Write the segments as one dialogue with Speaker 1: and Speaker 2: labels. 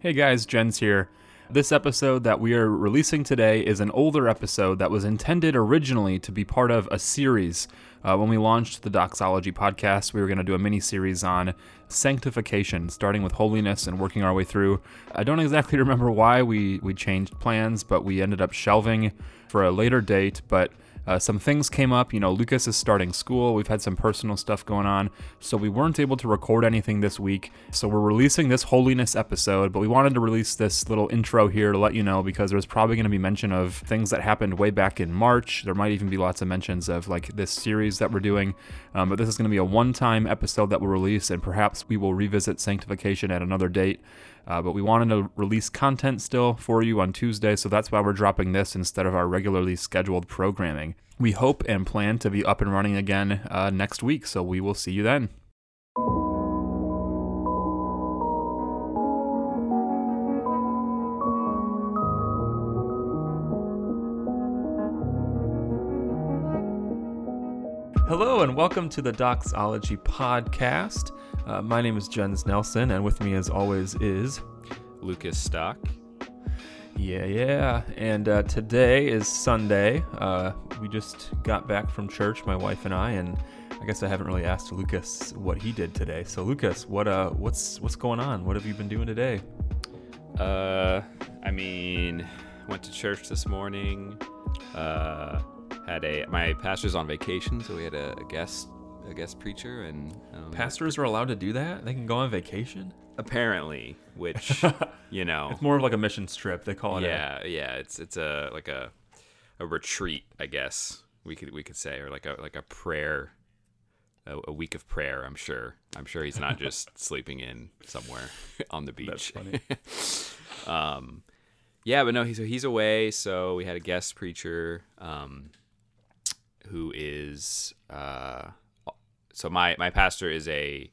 Speaker 1: Hey guys, Jens here. This episode that we are releasing today is an older episode that was intended originally to be part of a series. Uh, when we launched the Doxology podcast, we were going to do a mini series on sanctification, starting with holiness and working our way through. I don't exactly remember why we, we changed plans, but we ended up shelving for a later date. But uh, some things came up. You know, Lukas is starting school. We've had some personal stuff going on. So we weren't able to record anything this week. So we're releasing this holiness episode, but we wanted to release this little intro here to let you know because there's probably going to be mention of things that happened way back in March. There might even be lots of mentions of like this series that we're doing. Um, but this is going to be a one time episode that we'll release, and perhaps we will revisit sanctification at another date. Uh, but we wanted to release content still for you on Tuesday, so that's why we're dropping this instead of our regularly scheduled programming. We hope and plan to be up and running again uh, next week, so we will see you then. Hello, and welcome to the Doxology Podcast. Uh, my name is Jens Nelson, and with me, as always, is
Speaker 2: Lukas Stock.
Speaker 1: Yeah, yeah. And uh, today is Sunday. Uh, we just got back from church, my wife and I, and I guess I haven't really asked Lukas what he did today. So, Lukas, what uh, what's what's going on? What have you been doing today?
Speaker 2: Uh, I mean, went to church this morning. Uh, had a my pastor's on vacation, so we had a, a guest a guest preacher, and
Speaker 1: um, pastors are allowed to do that. They can go on vacation.
Speaker 2: Apparently, which you know,
Speaker 1: it's more of like a mission trip. They call it.
Speaker 2: Yeah, a... yeah. It's it's a like a a retreat, I guess we could we could say, or like a like a prayer, a, a week of prayer. I'm sure. I'm sure he's not just sleeping in somewhere on the beach. That's funny. um, yeah, but no, he's he's away. So we had a guest preacher. Um, who is uh, so my my pastor is a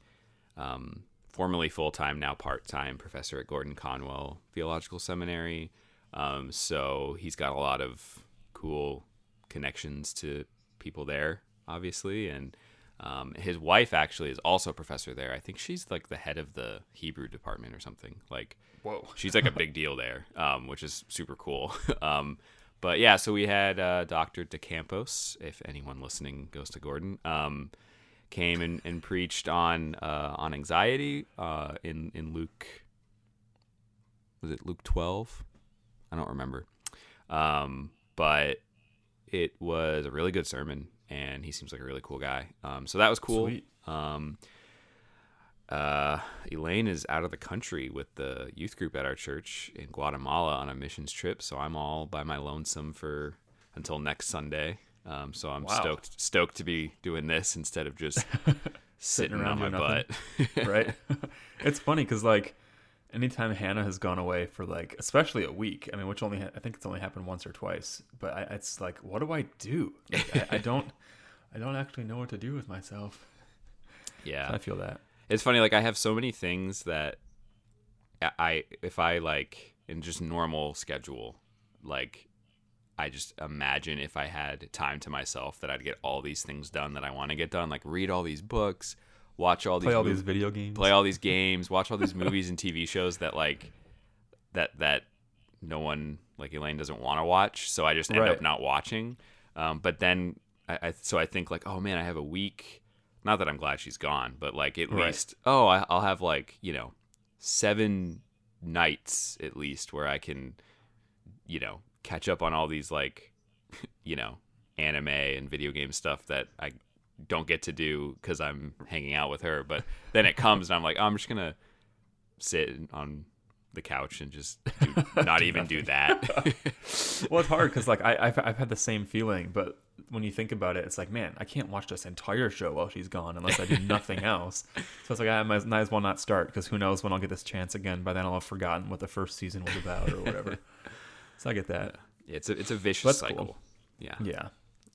Speaker 2: um, formerly full time now part time professor at Gordon Conwell Theological Seminary. Um, so he's got a lot of cool connections to people there, obviously, and um, his wife actually is also a professor there. I think she's like the head of the Hebrew department or something. Like,
Speaker 1: whoa,
Speaker 2: she's like a big deal there, um, which is super cool. Um, but yeah, so we had uh, Dr. DeCampos, if anyone listening goes to Gordon, um, came and, and preached on uh, on anxiety uh, in in Luke. Was it Luke twelve? I don't remember, um, but it was a really good sermon, and he seems like a really cool guy. Um, so that was cool. Um, uh, Elaine is out of the country with the youth group at our church in Guatemala on a missions trip, so I'm all by my lonesome for until next Sunday. Um, so I'm wow. stoked stoked to be doing this instead of just sitting, around on my butt.
Speaker 1: right? it's funny because like anytime Hannah has gone away for like especially a week, I mean, which only I think it's only happened once or twice, but I, it's like, what do I do? Like, I, I, don't I don't actually know what to do with myself.
Speaker 2: Yeah,
Speaker 1: so I feel that
Speaker 2: it's funny like i have so many things that i if i like in just normal schedule like i just imagine if i had time to myself that i'd get all these things done that i want to get done like read all these books watch all these
Speaker 1: play all these video games
Speaker 2: play all these games watch all these movies and tv shows that like that that no one like elaine doesn't want to watch so i just end right. up not watching um, but then I, I so i think like oh man i have a week not that I'm glad she's gone, but like at right. least oh, I, I'll have like you know seven nights at least where I can you know catch up on all these like you know anime and video game stuff that I don't get to do because I'm hanging out with her. But then it comes and I'm like, oh, I'm just gonna sit on the couch and just do, not do even nothing. do that.
Speaker 1: well, it's hard because like I, I've, I've had the same feeling, but when you think about it, it's like, man, I can't watch this entire show while she's gone unless I do nothing else. So it's like I might as well not start because who knows when I'll get this chance again. By then I'll have forgotten what the first season was about or whatever. So I get that.
Speaker 2: Yeah, it's a it's a vicious cycle. Cool. Yeah.
Speaker 1: Yeah.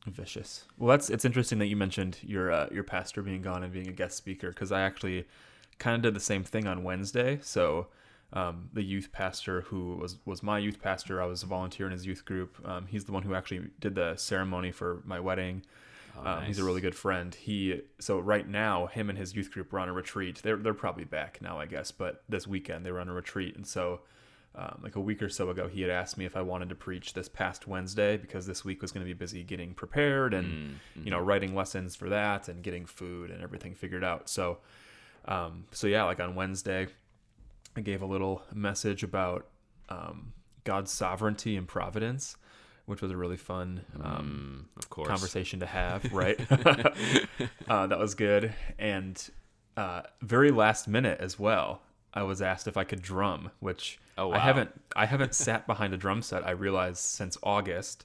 Speaker 1: Vicious. Well, that's it's interesting that you mentioned your uh, your pastor being gone and being a guest speaker because I actually kind of did the same thing on Wednesday. So um, the youth pastor who was was my youth pastor. I was a volunteer in his youth group. Um, he's the one who actually did the ceremony for my wedding. um, He's a really good friend. He so right now, him and his youth group are on a retreat. They're they're probably back now, I guess. But this weekend they were on a retreat, and so um, like a week or so ago, he had asked me if I wanted to preach this past Wednesday because this week was going to be busy getting prepared and you know writing lessons for that and getting food and everything figured out. So um, so yeah, like on Wednesday, I gave a little message about um, God's sovereignty and providence, which was a really fun um,
Speaker 2: Mm, of course.
Speaker 1: conversation to have, right? uh, that was good. And uh, very last minute as well, I was asked if I could drum, which
Speaker 2: Oh,
Speaker 1: I haven't I haven't sat behind a drum set. I realized since August,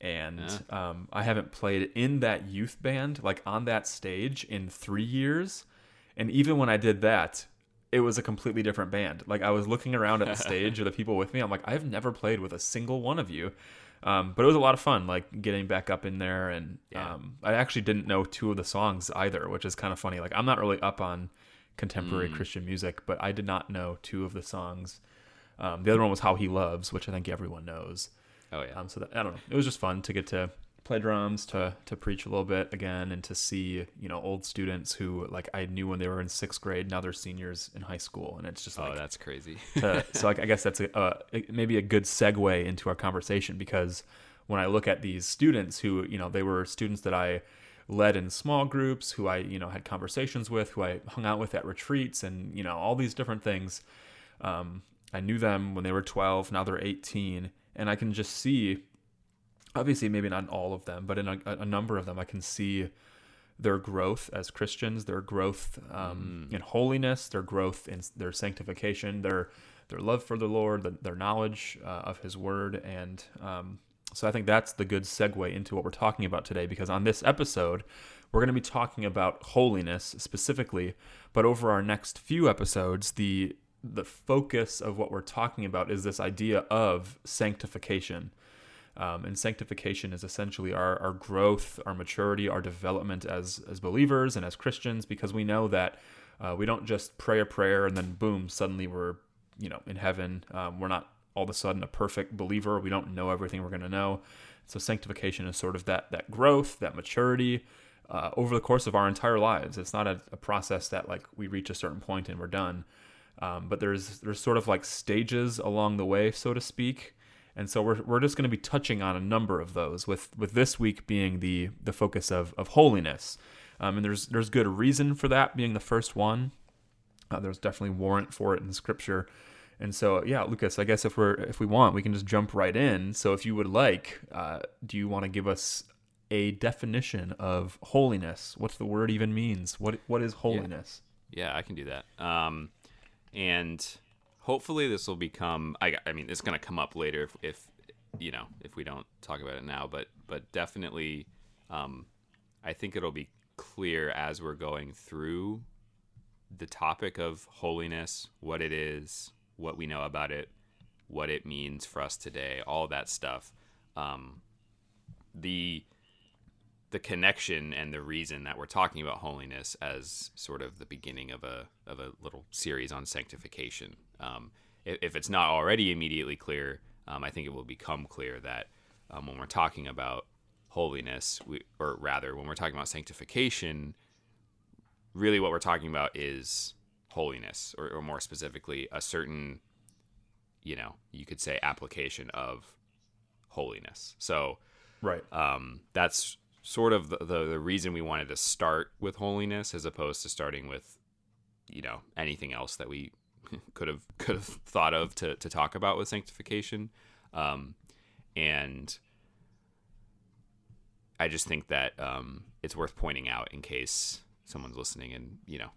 Speaker 1: and um, I haven't played in that youth band like on that stage in three years. And even when I did that, it was a completely different band. Like I was looking around at the stage or the people with me. I'm like, I've never played with a single one of you. Um, but it was a lot of fun, like getting back up in there. And
Speaker 2: Yeah.
Speaker 1: um, I actually didn't know two of the songs either, which is kind of funny. Like I'm not really up on contemporary Christian music, but I did not know two of the songs. Um, the other one was "How He Loves," which I think everyone knows.
Speaker 2: Oh yeah.
Speaker 1: Um, so that, I don't know. It was just fun to get to play drums, to to preach a little bit again, and to see you know old students who like I knew when they were in sixth grade. Now they're seniors in high school, and it's just
Speaker 2: oh, that's crazy.
Speaker 1: to, so like, I guess that's a, uh, maybe a good segue into our conversation because when I look at these students who you know they were students that I led in small groups, who I you know had conversations with, who I hung out with at retreats, and you know all these different things. Um, I knew them when they were 12. Now they're 18, and I can just see. Obviously, maybe not in all of them, but in a, a number of them, I can see their growth as Christians, their growth um, in holiness, their growth in their sanctification, their their love for the Lord, the, their knowledge uh, of His Word, and um, so I think that's the good segue into what we're talking about today. Because on this episode, we're going to be talking about holiness specifically, but over our next few episodes, the the focus of what we're talking about is this idea of sanctification. Um, and sanctification is essentially our, our growth, our maturity, our development as as believers and as Christians, because we know that uh, we don't just pray a prayer and then boom, suddenly we're you know in heaven. Um, we're not all of a sudden a perfect believer. We don't know everything we're going to know. So sanctification is sort of that that growth, that maturity uh, over the course of our entire lives. It's not a, a process that like we reach a certain point and we're done. Um, but there's there's sort of like stages along the way, so to speak. And so we're, we're just going to be touching on a number of those, with with this week being the the focus of of holiness. Um, and there's there's good reason for that being the first one. Uh, there's definitely warrant for it in Scripture. And so yeah, Lukas, I guess if we're if we want, we can just jump right in. So if you would like, uh, do you want to give us a definition of holiness? What the word even means? What what is holiness?
Speaker 2: Yeah, I can do that. Um, and hopefully this will become. I, I mean, it's going to come up later if, if you know if we don't talk about it now. But but definitely, um, I think it'll be clear as we're going through the topic of holiness, what it is, what we know about it, what it means for us today, all that stuff. Um, the the connection and the reason that we're talking about holiness as sort of the beginning of a of a little series on sanctification. Um, if, if it's not already immediately clear, um, I think it will become clear that um, when we're talking about holiness, we, or rather, when we're talking about sanctification, really what we're talking about is holiness, or, or more specifically, a certain, you know, you could say application of holiness. So
Speaker 1: Right.
Speaker 2: um, that's sort of the, the, the reason we wanted to start with holiness as opposed to starting with you know anything else that we could have could have thought of to, to talk about with sanctification um, and I just think that um, it's worth pointing out in case someone's listening and you know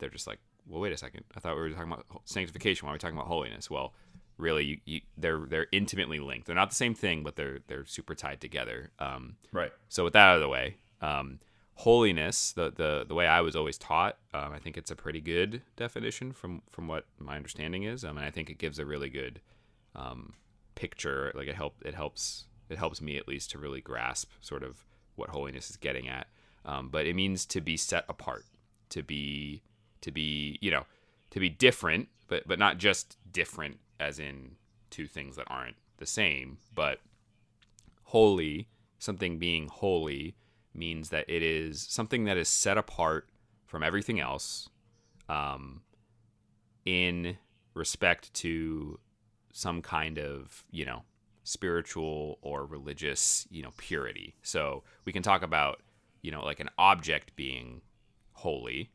Speaker 2: they're just like well wait a second I thought we were talking about sanctification why are we talking about holiness well really you, you, they're they're intimately linked they're not the same thing but they're they're super tied together um,
Speaker 1: Right.
Speaker 2: so with that out of the way, um, holiness, the, the the way I was always taught, um, I think it's a pretty good definition from from what my understanding is. Um, and I think it gives a really good um, picture. Like it help it helps it helps me at least to really grasp sort of what holiness is getting at. Um, but it means to be set apart, to be to be you know to be different, but but not just different as in two things that aren't the same, but holy, something being holy means that it is something that is set apart from everything else um, in respect to some kind of, you know, spiritual or religious, you know, purity. So we can talk about, you know, like an object being holy,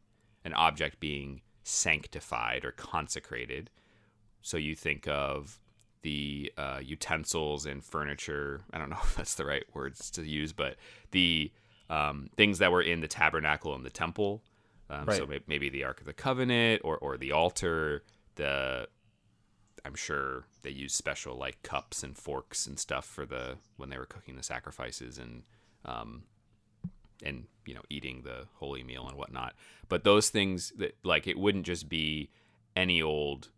Speaker 2: an object being sanctified or consecrated. So you think of the uh, utensils and furniture. I don't know if that's the right words to use, but the um, things that were in the tabernacle and the temple. Um,
Speaker 1: Right.
Speaker 2: So may- maybe the Ark of the Covenant or, or the altar, the I'm sure they used special like cups and forks and stuff for the when they were cooking the sacrifices and um, and you know eating the holy meal and whatnot. But those things that like it wouldn't just be any old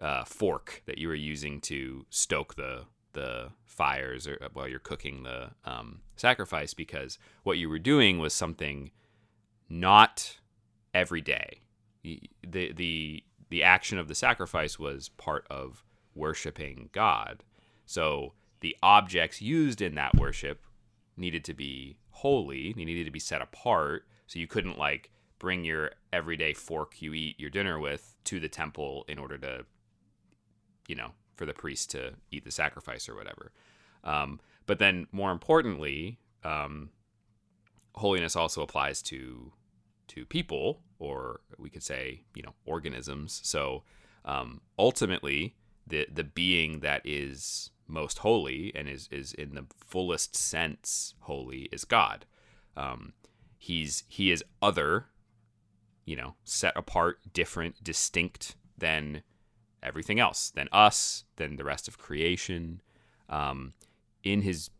Speaker 2: uh, fork that you were using to stoke the the fires or while you're cooking the um, sacrifice because what you were doing was something not every day. The the the action of the sacrifice was part of worshiping God. So the objects used in that worship needed to be holy, they needed to be set apart. So you couldn't like bring your everyday fork you eat your dinner with to the temple in order to, you know, for the priest to eat the sacrifice or whatever. Um, but then more importantly, um, holiness also applies to to people, or we could say, you know, organisms. So um, ultimately, the the being that is most holy and is is in the fullest sense holy is God. Um, he's he is other, you know, set apart, different, distinct than everything else, than us, than the rest of creation. Um, in his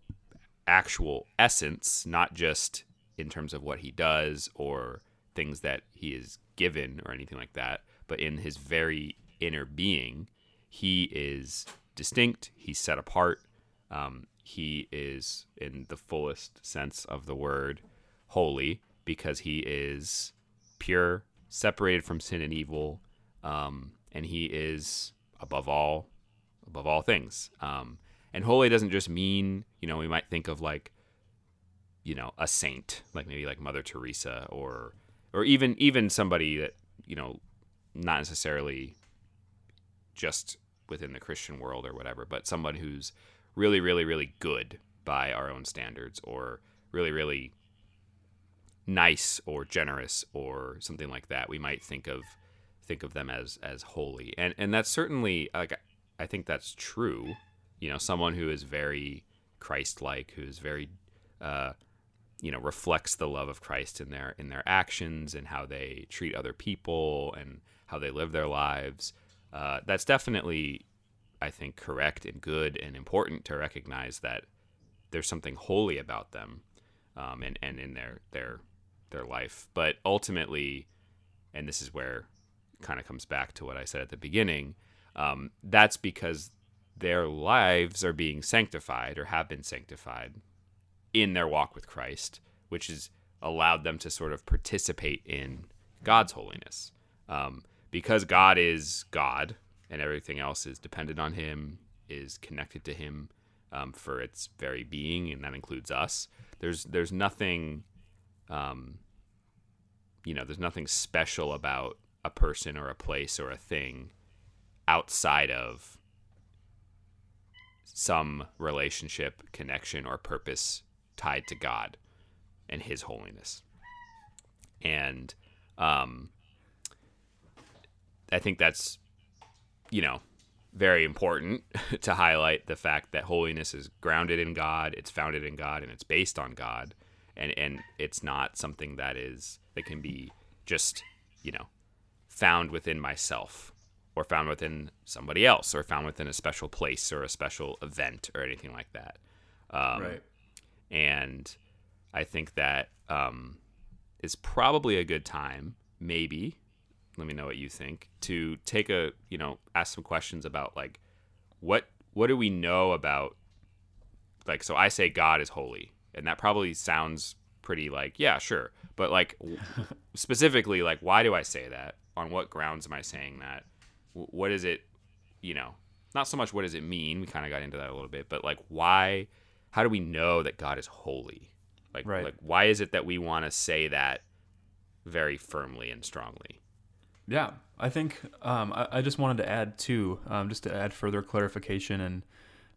Speaker 2: actual essence, not just in terms of what he does or things that he is given or anything like that, but in his very inner being, he is distinct, he's set apart, um, he is, in the fullest sense of the word, holy because he is pure, separated from sin and evil, um, and he is above all, above all things. Um, and holy doesn't just mean, you know, we might think of like, you know, a saint, like maybe like Mother Teresa, or or even even somebody that you know, not necessarily just within the Christian world or whatever, but someone who's really, really, really good by our own standards, or really, really nice or generous or something like that. We might think of think of them as as holy, and and that's certainly like I think that's true. You know, someone who is very Christ-like, who is very uh, you know reflects the love of Christ in their in their actions and how they treat other people and how they live their lives. Uh, that's definitely, I think, correct and good and important to recognize that there's something holy about them, um, and and in their their their life. But ultimately, and this is where kind of comes back to what I said at the beginning. Um, that's because their lives are being sanctified or have been sanctified in their walk with Christ, which has allowed them to sort of participate in God's holiness. Um, because God is God and everything else is dependent on Him, is connected to Him um, for its very being, and that includes us. There's there's nothing, um, you know, there's nothing special about a person or a place or a thing outside of some relationship, connection, or purpose tied to God and His holiness. And um, I think that's, you know, very important to highlight the fact that holiness is grounded in God, it's founded in God, and it's based on God, and and it's not something that is that can be just, you know, found within myself or found within somebody else or found within a special place or a special event or anything like that. Um,
Speaker 1: right.
Speaker 2: and I think that um, is probably a good time, maybe. Let me know what you think. To take a, you know, ask some questions about like, what what do we know about, like, so I say God is holy, and that probably sounds pretty like, yeah, sure, but like, specifically, like, why do I say that? On what grounds am I saying that? W- What is it, you know? Not so much what does it mean. We kind of got into that a little bit, but like, why? How do we know that God is holy? Like,
Speaker 1: Right.
Speaker 2: like why is it that we want to say that very firmly and strongly?
Speaker 1: Yeah, I think um, I, I just wanted to add too, um, just to add further clarification and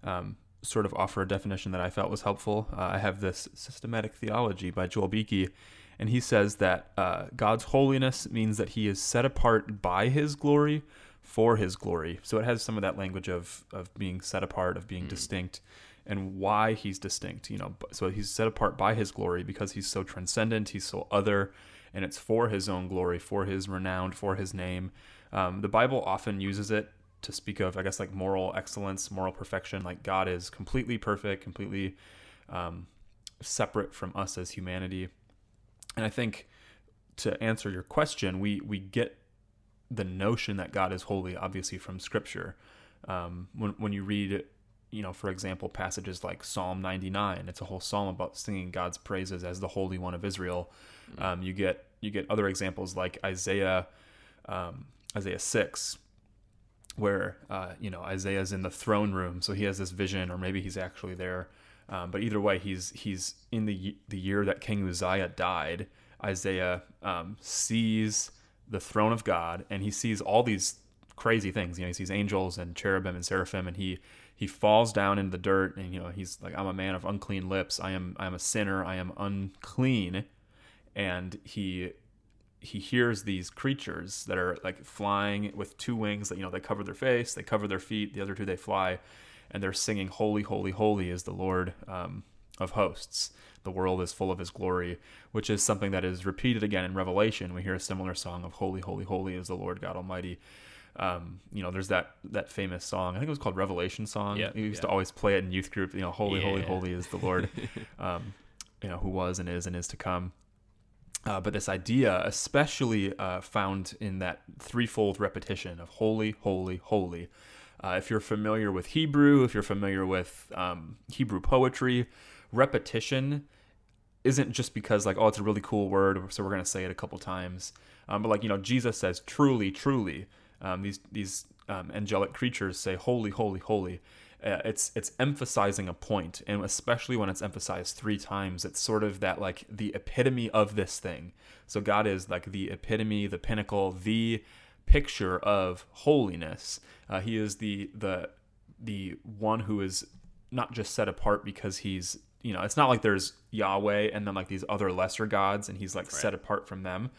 Speaker 1: um, sort of offer a definition that I felt was helpful. Uh, I have this systematic theology by Joel Beeke, and he says that uh, God's holiness means that He is set apart by His glory for His glory. So it has some of that language of of being set apart, of being distinct, and why He's distinct. You know, so He's set apart by His glory because He's so transcendent, He's so other, and it's for His own glory, for His renown, for His name. Um, the Bible often uses it to speak of, I guess, like moral excellence, moral perfection. Like God is completely perfect, completely um, separate from us as humanity. And I think to answer your question, we we get the notion that God is holy, obviously from Scripture. Um, when when you read, you know, for example, passages like Psalm 99, it's a whole psalm about singing God's praises as the Holy One of Israel. Um, you get you get other examples like Isaiah um, Isaiah 6, where uh, you know Isaiah's in the throne room, so he has this vision, or maybe he's actually there. Um, but either way, he's he's in the the year that King Uzziah died. Isaiah um, sees the throne of God, and he sees all these crazy things. You know, he sees angels and cherubim and seraphim, and he he falls down into the dirt, and you know he's like, "I'm a man of unclean lips. I am I am a sinner. I am unclean," and he he hears these creatures that are like flying with two wings that you know they cover their face they cover their feet the other two they fly and they're singing holy holy holy is the lord um, of hosts. The world is full of his glory which is something that is repeated again in revelation. We hear a similar song of holy holy holy is the lord god almighty. Um, you know there's that that famous song. I think it was called revelation song.
Speaker 2: Yeah,
Speaker 1: we used to always play it in youth group you know holy holy holy is the lord um, you know who was and is and is to come uh, but this idea, especially uh, found in that threefold repetition of holy, holy, holy. Uh, if you're familiar with Hebrew, if you're familiar with um, Hebrew poetry, repetition isn't just because like oh it's a really cool word so we're going to say it a couple times um, but like you know jesus says truly truly um, these these um, angelic creatures say holy holy holy uh, it's it's emphasizing a point and especially when it's emphasized three times it's sort of that like the epitome of this thing. So god is like the epitome the pinnacle the picture of holiness. Uh, he is the the the one who is not just set apart because he's you know it's not like there's yahweh and then like these other lesser gods and he's like set apart from them.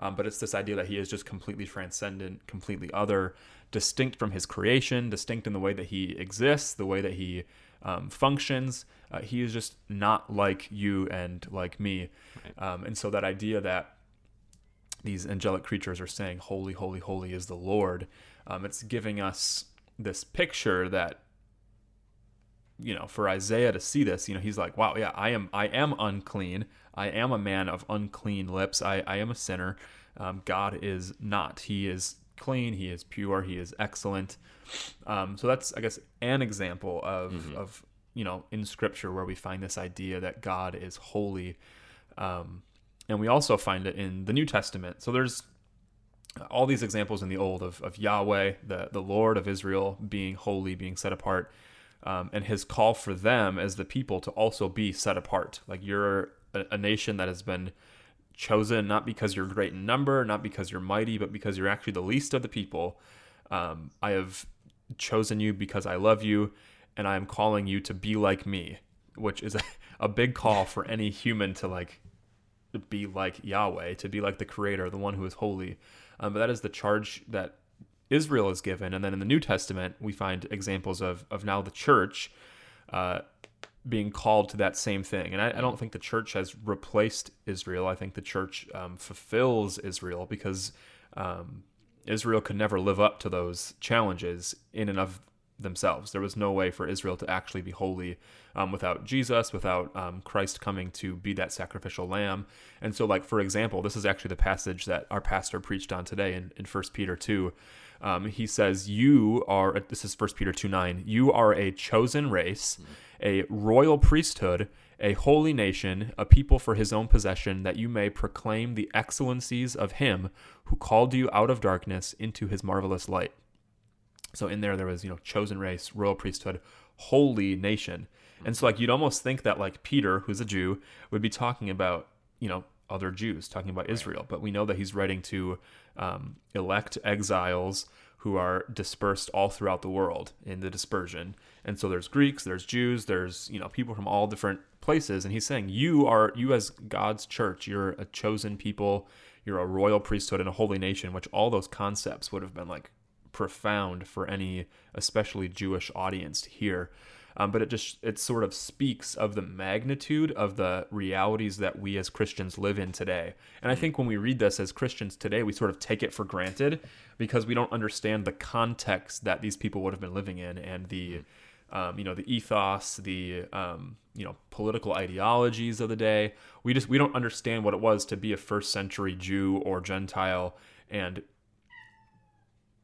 Speaker 1: Um, but it's this idea that he is just completely transcendent completely other distinct from his creation distinct in the way that he exists the way that he um, functions. Uh, he is just not like you and like me. Um, and so that idea that these angelic creatures are saying holy holy holy is the lord um, it's giving us this picture that you know for isaiah to see this you know he's like wow yeah i am i am unclean. I am a man of unclean lips. I, I am a sinner. Um, god is not. He is clean he is pure he is excellent. Um, so that's i guess an example of of you know in scripture where we find this idea that god is holy. Um, and we also find it in the new testament. So there's all these examples in the old of, of Yahweh, the, the Lord of Israel, being holy, being set apart, um, and his call for them as the people to also be set apart. Like you're a, a nation that has been chosen not because you're great in number, not because you're mighty, but because you're actually the least of the people. Um, I have chosen you because I love you, and I am calling you to be like me, which is a, a big call for any human to like be like Yahweh, to be like the Creator, the one who is holy. Um, but that is the charge that Israel is given. And then in the New Testament, we find examples of, of now the church uh, being called to that same thing. And I, I don't think the church has replaced Israel. I think the church um, fulfills Israel because um, Israel could never live up to those challenges in and of themselves. There was no way for Israel to actually be holy um, without Jesus, without um, Christ coming to be that sacrificial lamb. And so, like for example, this is actually the passage that our pastor preached on today in, in 1 Peter 2. Um, he says, You are, this is 1 Peter 2 9, you are a chosen race, a royal priesthood, a holy nation, a people for his own possession, that you may proclaim the excellencies of him who called you out of darkness into his marvelous light. So in there, there was, you know, chosen race, royal priesthood, holy nation. And so like you'd almost think that like Peter, who's a Jew, would be talking about, you know, other Jews, talking about Israel. But we know that he's writing to um, elect exiles who are dispersed all throughout the world in the dispersion. And so there's Greeks, there's Jews, there's, you know, people from all different places. And he's saying, you are, you as God's church, you're a chosen people, you're a royal priesthood and a holy nation, which all those concepts would have been like profound for any, especially Jewish audience to hear. Um, but it just it sort of speaks of the magnitude of the realities that we as Christians live in today. And I think when we read this as Christians today, we sort of take it for granted because we don't understand the context that these people would have been living in and the um, you know the ethos, the um, you know political ideologies of the day. We just we don't understand what it was to be a first century Jew or Gentile and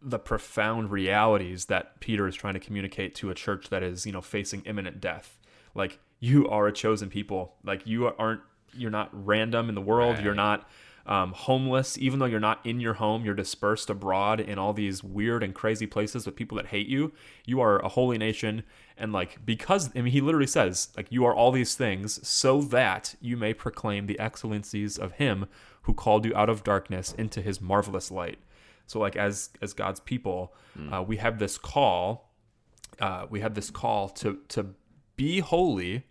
Speaker 1: the profound realities that Peter is trying to communicate to a church that is, you know, facing imminent death. Like you are a chosen people. Like you aren't you're not random in the world. Right. You're not um, homeless, even though you're not in your home, you're dispersed abroad in all these weird and crazy places with people that hate you. You are a holy nation. And like, because, I mean, he literally says, like, you are all these things so that you may proclaim the excellencies of him who called you out of darkness into his marvelous light. So like as as God's people, mm. uh, we have this call. Uh, we have this call to to be holy,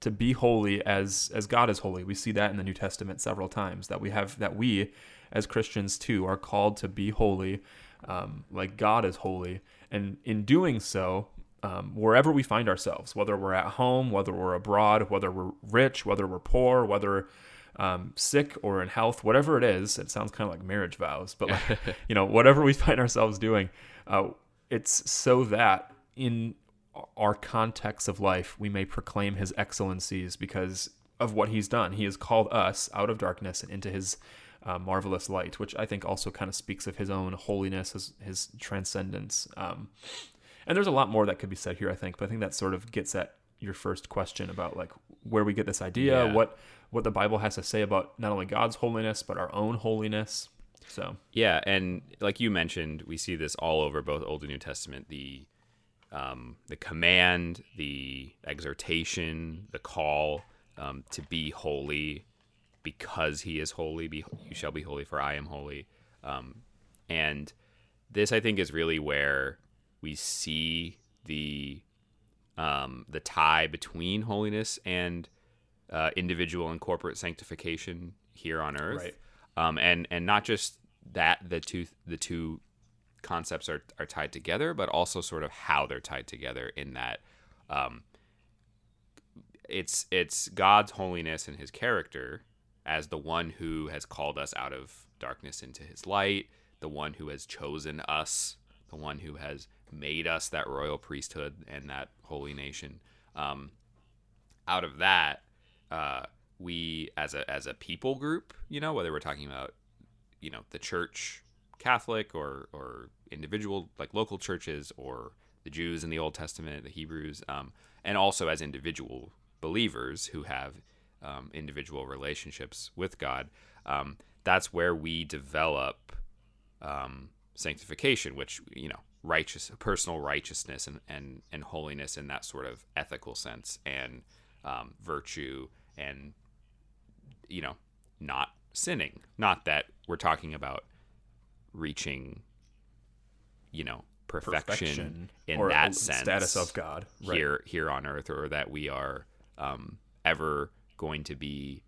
Speaker 1: to be holy as as God is holy. We see that in the New Testament several times. That we have that we as Christians too are called to be holy, um, like God is holy, and in doing so, um, wherever we find ourselves, whether we're at home, whether we're abroad, whether we're rich, whether we're poor, whether um, sick or in health, whatever it is, it sounds kind of like marriage vows, but like, you know, whatever we find ourselves doing, uh, it's so that in our context of life, we may proclaim his excellencies because of what he's done. He has called us out of darkness and into his uh, marvelous light, which I think also kind of speaks of his own holiness, his, his transcendence. Um, and there's a lot more that could be said here, I think, but I think that sort of gets at your first question about like where we get this idea, yeah. what what the Bible has to say about not only God's holiness but our own holiness. So
Speaker 2: yeah, and like you mentioned, we see this all over both Old and New Testament. The um, the command, the exhortation, the call um, to be holy because He is holy. Be you shall be holy, for I am holy. Um, and this, I think, is really where we see the um, the tie between holiness and uh, individual and corporate sanctification here on earth.
Speaker 1: Right.
Speaker 2: Um, and and not just that the two the two concepts are, are tied together, but also sort of how they're tied together in that um, it's it's God's holiness and His character as the one who has called us out of darkness into His light, the one who has chosen us, the one who has made us that royal priesthood and that holy nation. Um, out of that, uh, we as a as a people group, you know, whether we're talking about you know the church Catholic or or individual like local churches or the Jews in the Old Testament, the Hebrews, um, and also as individual believers who have um, individual relationships with God. Um, that's where we develop um, sanctification, which you know righteous personal righteousness and, and and holiness in that sort of ethical sense and um, virtue and you know not sinning not that we're talking about reaching you know perfection, perfection in that sense
Speaker 1: status of god
Speaker 2: right. here here on earth or that we are um, ever going to be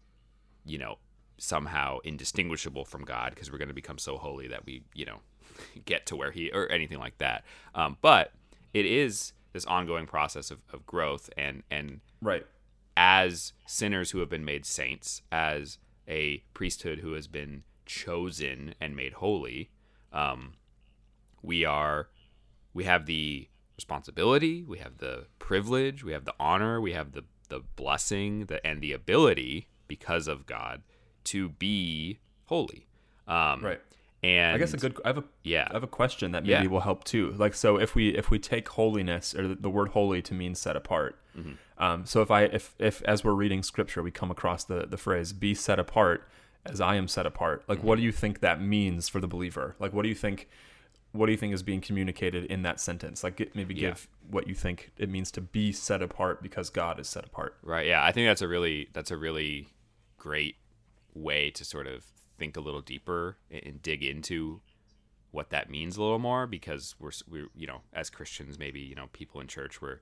Speaker 2: you know somehow indistinguishable from god because we're going to become so holy that we you know get to where he or anything like that. Um, but it is this ongoing process of, of growth and and
Speaker 1: right.
Speaker 2: as sinners who have been made saints, as a priesthood who has been chosen and made holy, um, we are we have the responsibility, we have the privilege, we have the honor, we have the the blessing, the and the ability because of God to be holy. Um,
Speaker 1: right.
Speaker 2: And
Speaker 1: I guess a good I have a
Speaker 2: yeah
Speaker 1: I have a question that maybe yeah. will help too. Like so if we if we take holiness or the word holy to mean set apart. Mm-hmm. Um, so if I if if as we're reading scripture we come across the the phrase be set apart as I am set apart. Like mm-hmm. what do you think that means for the believer? Like what do you think what do you think is being communicated in that sentence? Like, get, maybe
Speaker 2: Yeah.
Speaker 1: give what you think it means to be set apart because God is set apart.
Speaker 2: Right. Yeah. I think that's a really that's a really great way to sort of think a little deeper and, dig into what that means a little more because we're we're you know as Christians maybe you know people in church were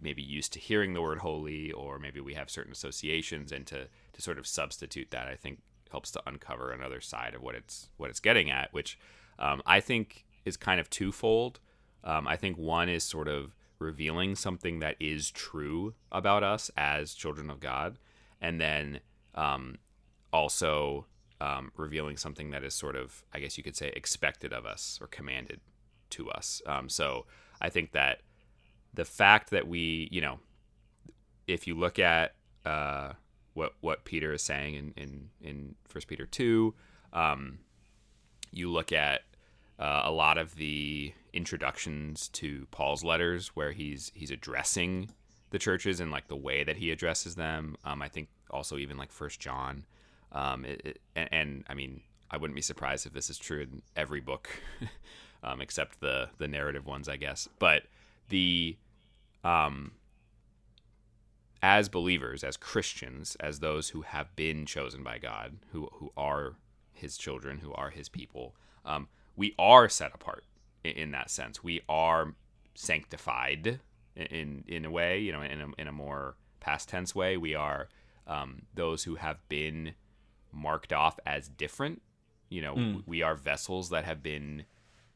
Speaker 2: maybe used to hearing the word holy or maybe we have certain associations and to to sort of substitute that I think helps to uncover another side of what it's what it's getting at which um, I think is kind of twofold. Um, I think one is sort of revealing something that is true about us as children of God, and then um, also um, revealing something that is sort of, I guess you could say, expected of us or commanded to us. Um, so I think that the fact that we, you know, if you look at uh, what what Peter is saying in in in First Peter two, um, you look at uh, a lot of the introductions to Paul's letters where he's he's addressing the churches and like the way that he addresses them. Um, I think also even like First John, um, it, it, and, and I mean I wouldn't be surprised if this is true in every book, um, except the the narrative ones, I guess. But the um, as believers, as Christians, as those who have been chosen by God, who who are His children, who are His people, um, we are set apart in, in that sense. We are sanctified in in, a way, you know, in a, in a more past tense way. We are um, those who have been marked off as different. You know, we are vessels that have been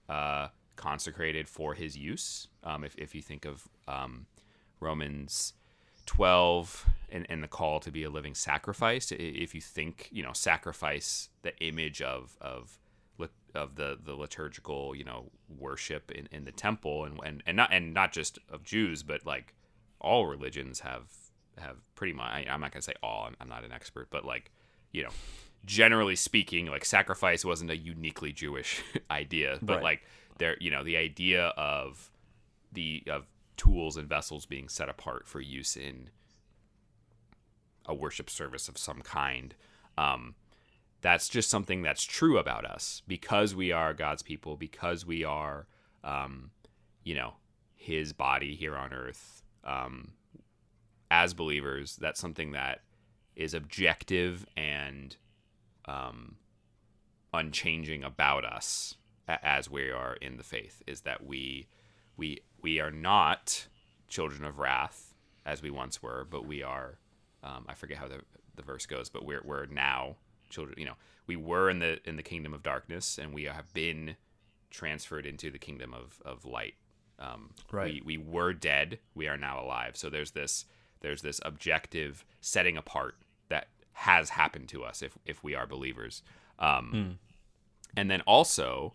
Speaker 2: uh, consecrated for His use. Um, if if you think of um, Romans 12 and, and the call to be a living sacrifice if you think you know sacrifice the image of of of the the liturgical you know worship in, in the temple and, and and not and not just of Jews but like all religions have have pretty much I- I'm not gonna say all I'm, I'm not an expert but like you know generally speaking like sacrifice wasn't a uniquely Jewish idea but
Speaker 1: Right.
Speaker 2: like there you know the idea of the of tools and vessels being set apart for use in a worship service of some kind. Um, that's just something that's true about us because we are God's people, because we are, um, you know, His body here on earth. Um, as believers, that's something that is objective and um, unchanging about us as we are in the faith. Is that we we we are not children of wrath as we once were, but we are. Um, I forget how the the verse goes, but we're we're now children. You know, we were in the in the kingdom of darkness, and we have been transferred into the kingdom of of light. Um,
Speaker 1: Right.
Speaker 2: We we were dead. We are now alive. So there's this there's this objective setting apart has happened to us if if we are believers. Um, And then also,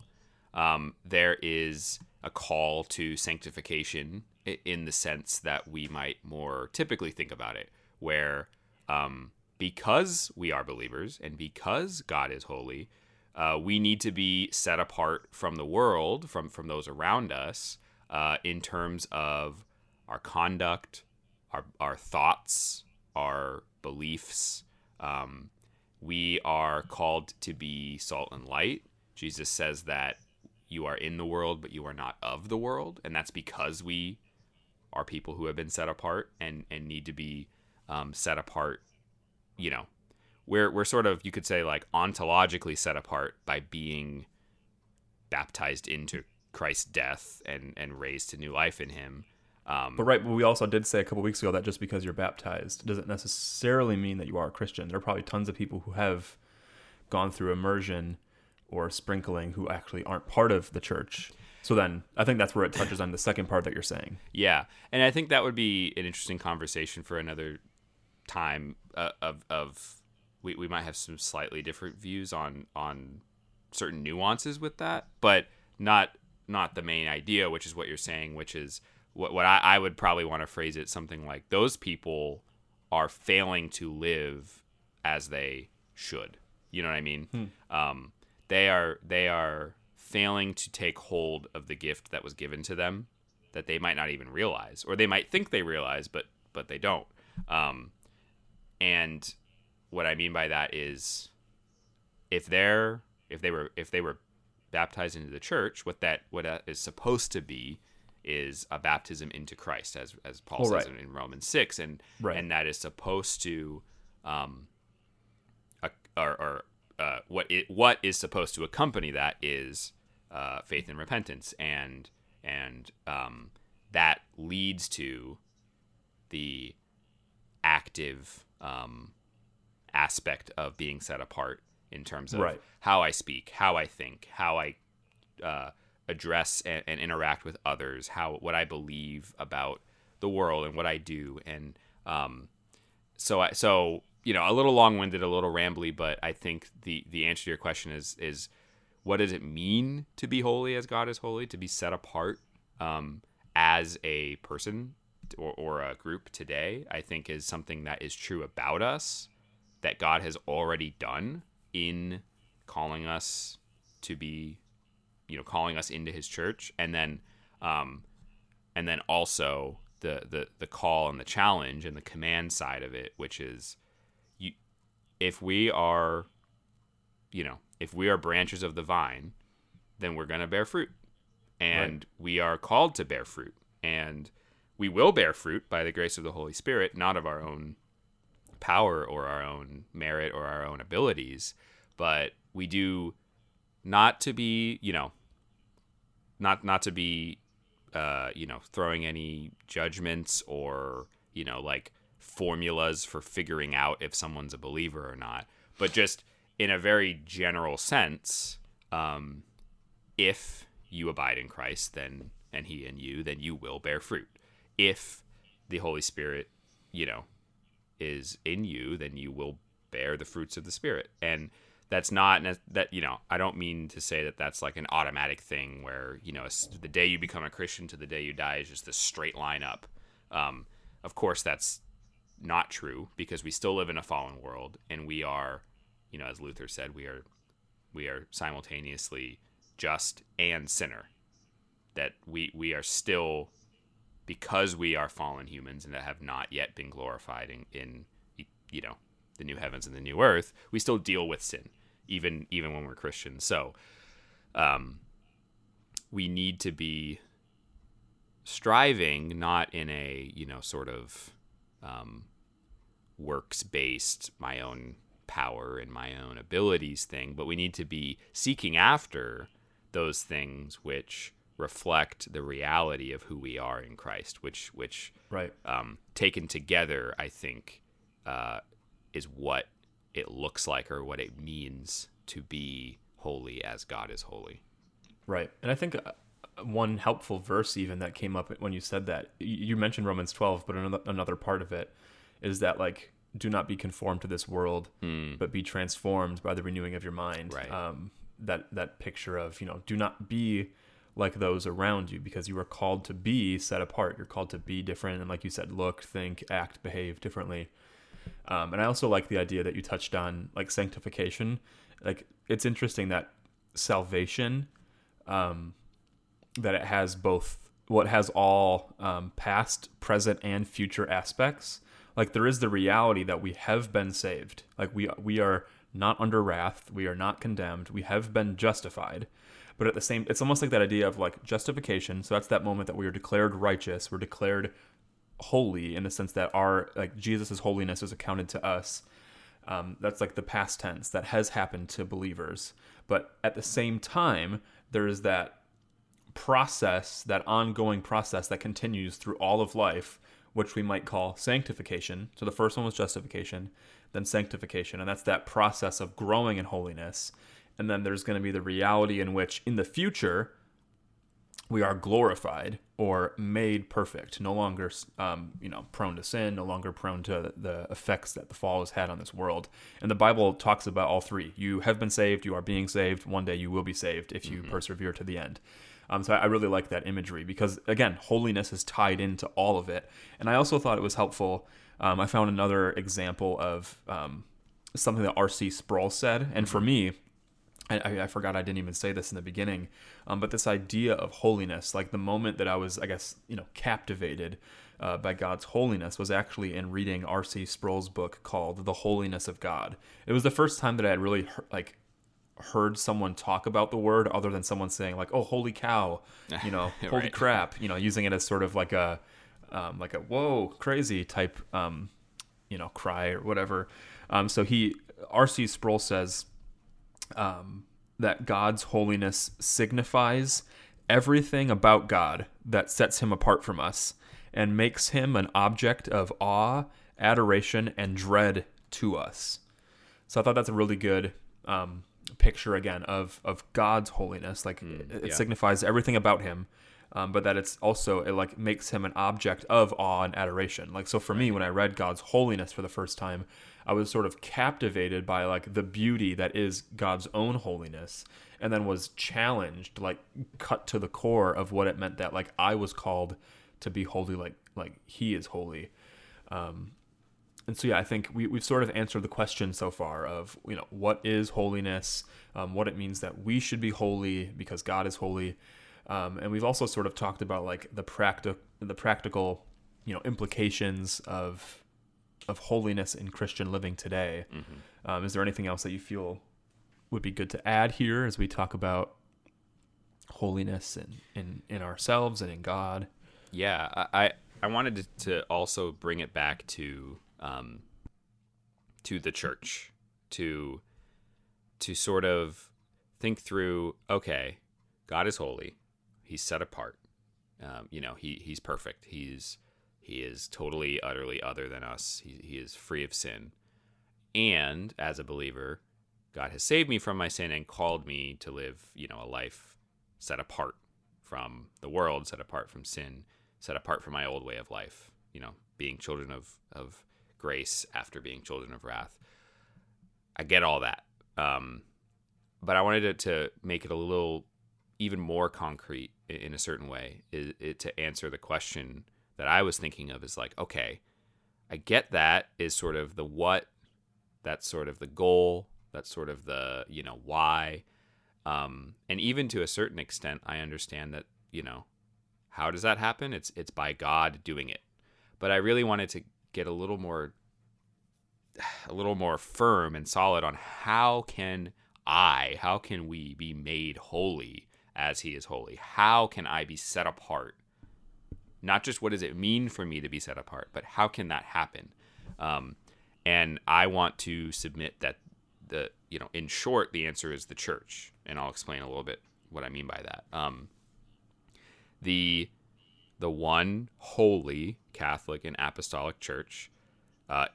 Speaker 2: um, there is a call to sanctification in the sense that we might more typically think about it, where um, because we are believers and because God is holy, uh, we need to be set apart from the world, from from those around us, uh, in terms of our conduct, our our thoughts, our beliefs. Um, we are called to be salt and light. Jesus says that you are in the world, but you are not of the world, and that's because we are people who have been set apart and and need to be um, set apart. You know, we're we're sort of you could say like ontologically set apart by being baptized into Christ's death and and raised to new life in Him. Um,
Speaker 1: But right, but we also did say a couple weeks ago that just because you're baptized doesn't necessarily mean that you are a Christian. There are probably tons of people who have gone through immersion or sprinkling who actually aren't part of the church. So then I think that's where it touches on the second part that you're saying.
Speaker 2: Yeah, and I think that would be an interesting conversation for another time. Uh, of of we, we might have some slightly different views on on certain nuances with that, but not not the main idea, which is what you're saying, which is what what I, I would probably want to phrase it something like those people are failing to live as they should. You know what I mean? Um, they are they are failing to take hold of the gift that was given to them that they might not even realize, or they might think they realize, but but they don't. Um, and what I mean by that is, if they're if they were if they were baptized into the church, what that what that is supposed to be is a baptism into Christ, as as Paul
Speaker 1: Oh,
Speaker 2: says
Speaker 1: right.
Speaker 2: in, Romans six, and
Speaker 1: Right.
Speaker 2: and that is supposed to, um, a, or, or uh, what it what is supposed to accompany that is uh, faith and repentance, and and um, that leads to the active um, aspect of being set apart in terms of
Speaker 1: Right.
Speaker 2: how I speak, how I think, how I uh, address and, and interact with others, how what I believe about the world and what I do, and um, so I so you know a little long winded, a little rambly, but I think the the answer to your question is is what does it mean to be holy as God is holy, to be set apart um, as a person or, or a group today? I think is something that is true about us that God has already done in calling us to be, you know, calling us into His church, and then, um, and then also the the the call and the challenge and the command side of it, which is, you, if we are, you know, if we are branches of the vine, then we're gonna bear fruit, and we are called to bear fruit, and we will bear fruit by the grace of the Holy Spirit, not of our own power or our own merit or our own abilities, but we do not to be, you know, not not to be, uh, you know, throwing any judgments or you know like formulas for figuring out if someone's a believer or not, but just in a very general sense, um, if you abide in Christ, then and He in you, then you will bear fruit. If the Holy Spirit, you know, is in you, then you will bear the fruits of the Spirit. And that's not that you know. I don't mean to say that that's like an automatic thing where you know the day you become a Christian to the day you die is just this straight line up. Um, of course, that's not true because we still live in a fallen world, and we are, you know, as Luther said, we are we are simultaneously just and sinner. That we we are still because we are fallen humans and that have not yet been glorified in, in you know the new heavens and the new earth we still deal with sin even even when we're christians so um we need to be striving not in a you know sort of um works based my own power and my own abilities thing but we need to be seeking after those things which reflect the reality of who we are in Christ, which which
Speaker 1: Right.
Speaker 2: um, taken together, I think, uh, is what it looks like or what it means to be holy as God is holy.
Speaker 1: Right. And I think uh, one helpful verse even that came up when you said that you mentioned Romans 12, but another another part of it is that like do not be conformed to this world, but be transformed by the renewing of your mind.
Speaker 2: Right.
Speaker 1: Um, that that picture of you know do not be like those around you because you are called to be set apart. You're called to be different and like you said, look, think, act, behave differently. Um, and I also like the idea that you touched on, like sanctification. Like it's interesting that salvation, um, that it has both, what has all um, past, present, and future aspects. Like there is the reality that we have been saved. Like we we are not under wrath. We are not condemned. We have been justified. But at the same, it's almost like that idea of like justification. So that's that moment that we are declared righteous. We're declared holy in the sense that our like Jesus' holiness is accounted to us. Um, that's like the past tense that has happened to believers. But at the same time, there is that process, that ongoing process that continues through all of life, which we might call sanctification. So the first one was justification, then sanctification, and that's that process of growing in holiness. And then there's going to be the reality in which in the future we are glorified or made perfect, no longer, um, you know, prone to sin, no longer prone to the effects that the fall has had on this world. And the Bible talks about all three. You have been saved, you are being saved. One day you will be saved if you persevere to the end. Um, so I I really like that imagery because again, holiness is tied into all of it. And I also thought it was helpful. Um, I found another example of um, something that R.C. Sproul said, and for me, I, I- I forgot I didn't even say this in the beginning, um, but this idea of holiness, like the moment that I was, I guess, you know, captivated uh, by God's holiness, was actually in reading R.C. Sproul's book called "The Holiness of God." It was the first time that I had really heard, like heard someone talk about the word other than someone saying like, "Oh, holy cow," you know, "Holy crap," you know, using it as sort of like a um, like a "whoa, crazy" type um, you know cry or whatever. Um, so he R.C. Sproul says um, that God's holiness signifies everything about God that sets him apart from us and makes him an object of awe, adoration, and dread to us. So I thought that's a really good um, picture again of of God's holiness. Like it, it
Speaker 2: yeah.
Speaker 1: signifies everything about Him, um, but that it's also it like makes Him an object of awe and adoration. Like so for me, when I read God's holiness for the first time, I was sort of captivated by like the beauty that is God's own holiness, and then was challenged, like cut to the core of what it meant that like I was called to be holy, like like He is holy. Um, and so yeah, I think we, we've sort of answered the question so far of you know what is holiness, um, what it means that we should be holy because God is holy, um, and we've also sort of talked about like the practical the practical you know implications of of holiness in Christian living today. Um, is there anything else that you feel would be good to add here as we talk about holiness in in, in ourselves and in God?
Speaker 2: Yeah, I I wanted to, to also bring it back to um to the church to to sort of think through. Okay, God is holy. He's set apart. Um, you know, he he's perfect. He's he is totally utterly other than us. He he is free of sin. And as a believer, God has saved me from my sin and called me to live, you know, a life set apart from the world, set apart from sin, set apart from my old way of life, you know, being children of, of grace after being children of wrath. I get all that. Um, but I wanted it to make it a little even more concrete in a certain way is it to answer the question that I was thinking of is like, okay, I get that is sort of the what, that's sort of the goal, that's sort of the, you know, why. Um, and even to a certain extent, I understand that, you know, how does that happen? It's it's by God doing it. But I really wanted to get a little more a little more firm and solid on how can I, how can we be made holy as he is holy? How can I be set apart? Not just what does it mean for me to be set apart, but how can that happen? Um, and I want to submit that the you know in short the answer is the church, and I'll explain a little bit what I mean by that. Um, the the one holy Catholic and Apostolic Church, uh,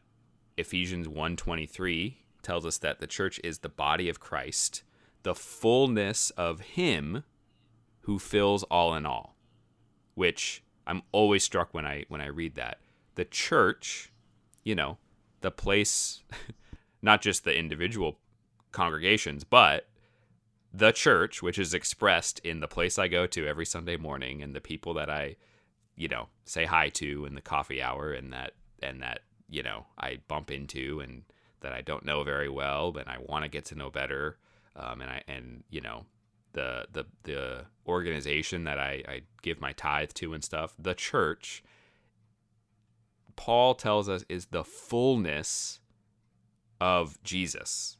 Speaker 2: Ephesians 1:23 tells us that the church is the body of Christ, the fullness of him who fills all in all. Which I'm always struck when I when I read that. The church, you know, the place not just the individual congregations, but the church, which is expressed in the place I go to every Sunday morning and the people that I, you know, say hi to in the coffee hour and that and that, you know, I bump into and that I don't know very well, but I want to get to know better. Um, and I and you know, the the the organization that I, I give my tithe to and stuff, the church, Paul tells us is the fullness of Jesus,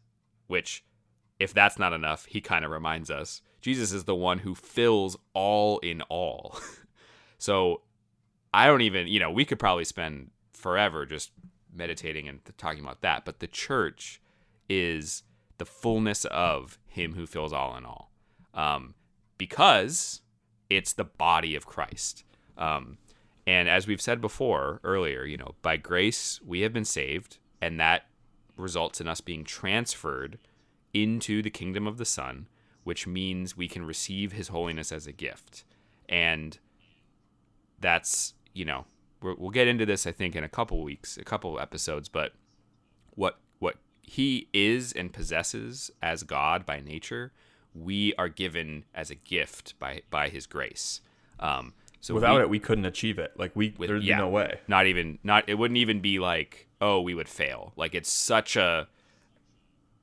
Speaker 2: which if that's not enough, he kind of reminds us Jesus is the one who fills all in all. so I don't even, you know, we could probably spend forever just meditating and talking about that, but the church is the fullness of him who fills all in all. Um, because it's the body of Christ. Um, and as we've said before earlier, you know, by grace we have been saved, and that results in us being transferred into the kingdom of the Son, which means we can receive His holiness as a gift. And that's, you know, we're, we'll get into this, I think, in a couple weeks, a couple episodes, but what He is and possesses as God by nature, we are given as a gift by by His grace. Um, so
Speaker 1: Without
Speaker 2: we-
Speaker 1: it, we couldn't achieve it. Like we,
Speaker 2: with-
Speaker 1: there'd
Speaker 2: yeah,
Speaker 1: be no way.
Speaker 2: Not even not it wouldn't even be like, oh, we would fail. Like it's such a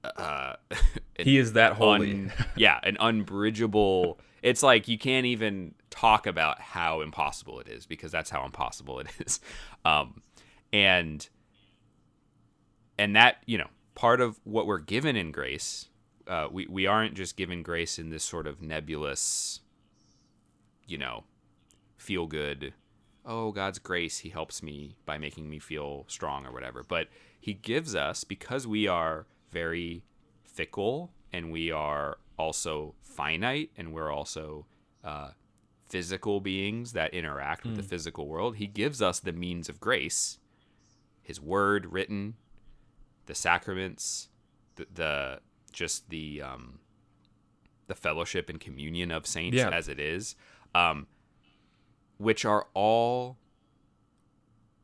Speaker 2: uh
Speaker 1: He is that holy.
Speaker 2: un- yeah, an unbridgeable it's like you can't even talk about how impossible it is because that's how impossible it is. Um and and that, you know, part of what we're given in grace uh, we we aren't just given grace in this sort of nebulous, you know, feel good. Oh, God's grace, He helps me by making me feel strong or whatever. But He gives us because we are very fickle and we are also finite and we're also uh, physical beings that interact with the physical world. He gives us the means of grace, His Word written, the sacraments, the, the just the um, the fellowship and communion of saints
Speaker 1: Yeah.
Speaker 2: as it is, um, which are all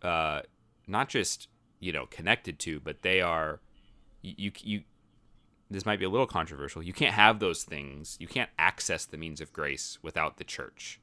Speaker 2: uh, not just you know connected to, but they are you, you you. This might be a little controversial. You can't have those things. You can't access the means of grace without the church.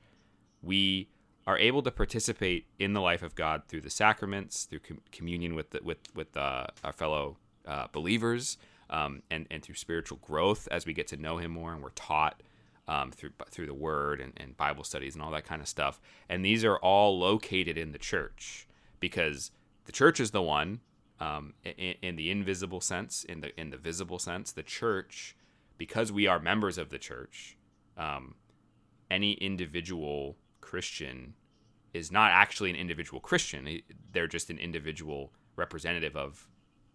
Speaker 2: We are able to participate in the life of God through the sacraments, through com- communion with the, with with uh, our fellow uh, believers, um, and and through spiritual growth as we get to know Him more, and we're taught um, through through the Word and, and Bible studies and all that kind of stuff. And these are all located in the church because the church is the one um, in, in the invisible sense, in the in the visible sense, the church, because we are members of the church. Um, any individual Christian is not actually an individual Christian. They're just an individual representative of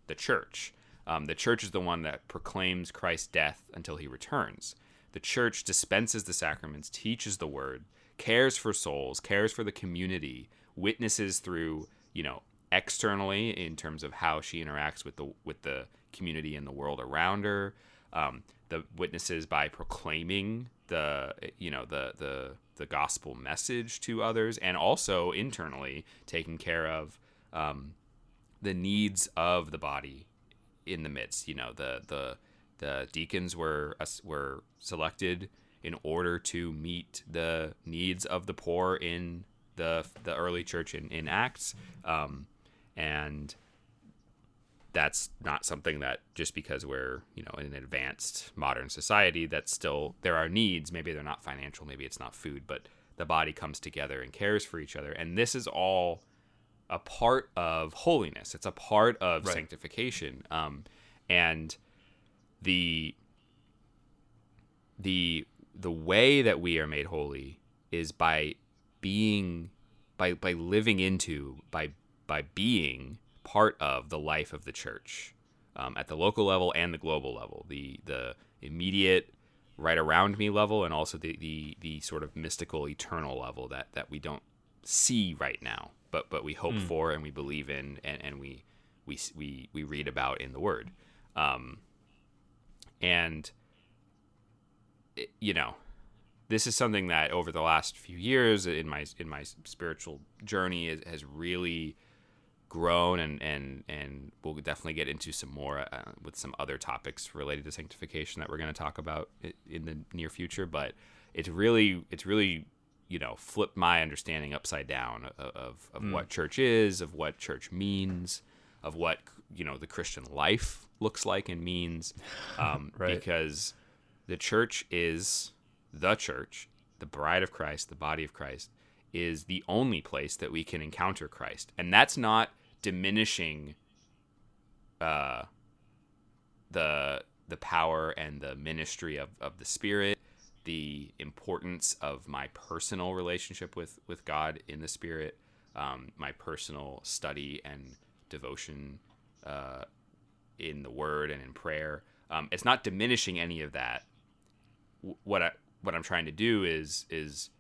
Speaker 2: the church. Um, the church is the one that proclaims Christ's death until he returns. The church dispenses the sacraments, teaches the word, cares for souls, cares for the community, witnesses through, you know, externally in terms of how she interacts with the with the community and the world around her. Um, the witnesses by proclaiming the you know the the the gospel message to others, and also internally taking care of um, the needs of the body in the midst. You know the the the deacons were were selected in order to meet the needs of the poor in the the early church in, in Acts, um, and that's not something that just because we're you know in an advanced modern society that still there are needs. Maybe they're not financial maybe it's not food but the body comes together and cares for each other. And this is all a part of holiness. It's a part of
Speaker 1: Right.
Speaker 2: sanctification. Um, and the the the way that we are made holy is by being by by living into by by being part of the life of the church um, at the local level and the global level. The the immediate right around me level and also the the, the sort of mystical eternal level that that we don't see right now but but we hope for and we believe in and, and we we we we read about in the word. Um, and it- you know this is something that over the last few years in my in my spiritual journey is, has really grown and and and we'll definitely get into some more uh, with some other topics related to sanctification that we're going to talk about in the near future but it's really it's really you know flipped my understanding upside down of of, of what church is of what church means of what you know the christian life looks like and means um,
Speaker 1: Right.
Speaker 2: because the church is the church, the bride of Christ, the body of Christ, is the only place that we can encounter Christ. And that's not diminishing uh, the the power and the ministry of, of the Spirit, the importance of my personal relationship with, with God in the Spirit, um, my personal study and devotion uh, in the Word and in prayer. Um, it's not diminishing any of that. W- What I what I'm trying to do is is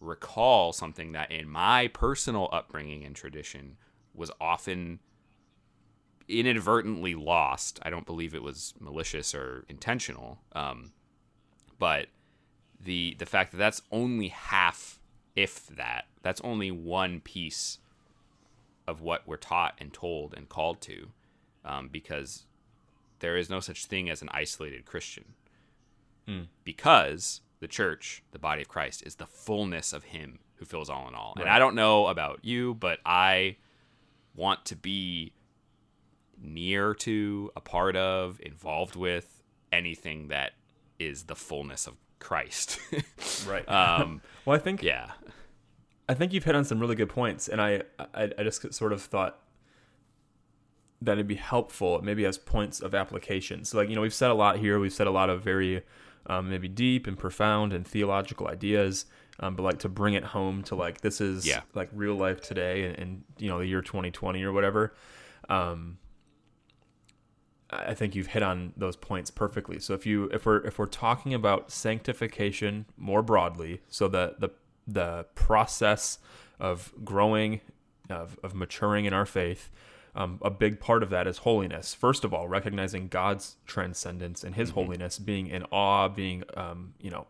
Speaker 2: recall something that in my personal upbringing and tradition was often inadvertently lost. I don't believe it was malicious or intentional, um, but the the fact that that's only half, if that, that's only one piece of what we're taught and told and called to, um, because there is no such thing as an isolated Christian, because the church, the body of Christ, is the fullness of Him who fills all in all. And I don't know about you, but I want to be near to, a part of, involved with anything that is the fullness of Christ.
Speaker 1: Right.
Speaker 2: um,
Speaker 1: well, I think
Speaker 2: yeah.
Speaker 1: I think you've hit on some really good points, and I, I, I just sort of thought that it'd be helpful, maybe as points of application. So, like, you know, we've said a lot here. We've said a lot of very um, maybe deep and profound and theological ideas, um, but like to bring it home to like this is
Speaker 2: Yeah.
Speaker 1: like real life today and, and you know the year 2020 or whatever. Um, I think you've hit on those points perfectly. So if you if we're if we're talking about sanctification more broadly, so the the the process of growing, of, of maturing in our faith, um, a big part of that is holiness. First of all, recognizing God's transcendence and His holiness, being in awe, being um, you know,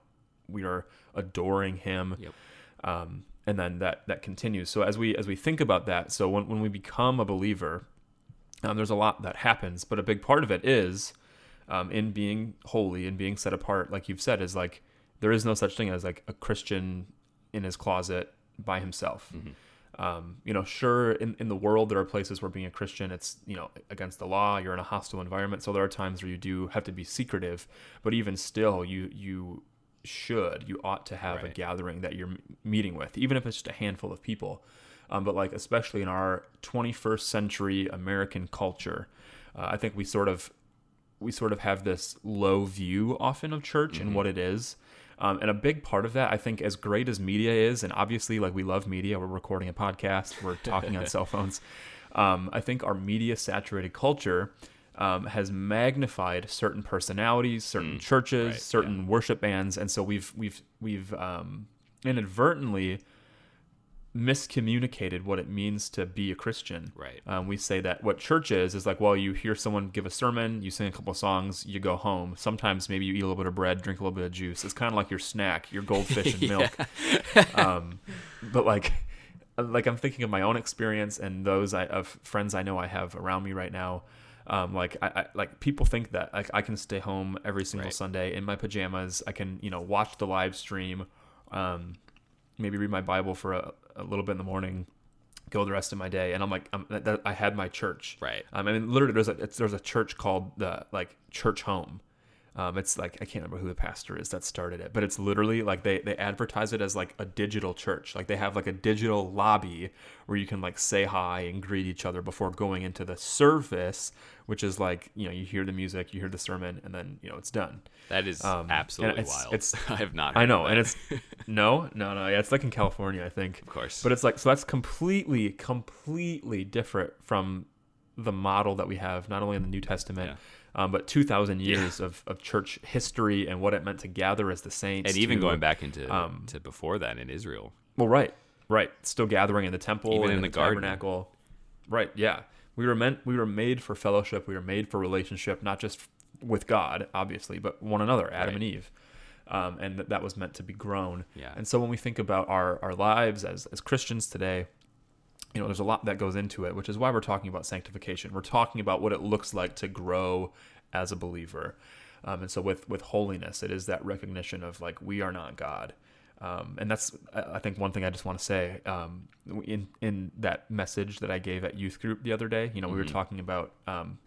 Speaker 1: we are adoring Him.
Speaker 2: Yep.
Speaker 1: Um, and then that that continues. So as we as we think about that, so when when we become a believer, um, there's a lot that happens, but a big part of it is um, in being holy and being set apart. Like you've said, is like there is no such thing as like a Christian in his closet by himself. Um, you know, sure, in, in the world there are places where being a Christian it's you know against the law. You're in a hostile environment, so there are times where you do have to be secretive. But even still, you you should you ought to have a gathering that you're meeting with, even if it's just a handful of people. Um, but like especially in our 21st century American culture, uh, I think we sort of we sort of have this low view often of church and what it is. Um, and a big part of that, I think, as great as media is, and obviously, like we love media, we're recording a podcast, we're talking on cell phones. Um, I think our media saturated culture um, has magnified certain personalities, certain churches,
Speaker 2: right,
Speaker 1: certain worship bands, and so we've we've we've um, inadvertently miscommunicated what it means to be a Christian.
Speaker 2: Right.
Speaker 1: Um, we say that what church is is like, well, you hear someone give a sermon, you sing a couple of songs, you go home. Sometimes maybe you eat a little bit of bread, drink a little bit of juice. It's kind of like your snack, your goldfish and milk. um, but like, like I'm thinking of my own experience and those I, of friends I know I have around me right now. Um, like I, I like people think that like I can stay home every single
Speaker 2: Right.
Speaker 1: Sunday in my pajamas. I can you know watch the live stream, um, maybe read my Bible for a, a little bit in the morning, go the rest of my day, and I'm like I'm, that, that- I had my church.
Speaker 2: Right.
Speaker 1: Um, I mean, literally, there's a it's, there's a church called the like Church Home. Um, it's like I can't remember who the pastor is that started it, but it's literally like they they advertise it as like a digital church. Like they have like a digital lobby where you can like say hi and greet each other before going into the service, which is like you know you hear the music, you hear the sermon, and then you know it's done.
Speaker 2: That is
Speaker 1: Um,
Speaker 2: absolutely
Speaker 1: it's-
Speaker 2: wild.
Speaker 1: it's-
Speaker 2: I have not.
Speaker 1: I know, and it's no, no, no. Yeah, it's like in California, I think.
Speaker 2: of course.
Speaker 1: But it's like so that's completely, completely different from the model that we have not only in the New Testament, um, but two thousand years of, of church history and what it meant to gather as the saints.
Speaker 2: and even
Speaker 1: to-
Speaker 2: going back into
Speaker 1: um,
Speaker 2: to before that in Israel.
Speaker 1: well, right, right, still gathering in the temple,
Speaker 2: Even
Speaker 1: and
Speaker 2: in
Speaker 1: the,
Speaker 2: the garden.
Speaker 1: tabernacle, right? Yeah, we were meant, we were made for fellowship. We were made for relationship, not just with God, obviously, but one another, Adam
Speaker 2: Right.
Speaker 1: and Eve. Um, and that, that was meant to be grown.
Speaker 2: Yeah.
Speaker 1: And so when we think about our, our lives as, as Christians today, you know, there's a lot that goes into it, which is why we're talking about sanctification. We're talking about what it looks like to grow as a believer. Um, and so with, with holiness, it is that recognition of like, we are not God. Um, and that's, I think one thing I just want to say, um, in, in that message that I gave at youth group the other day, you know, we were talking about, um,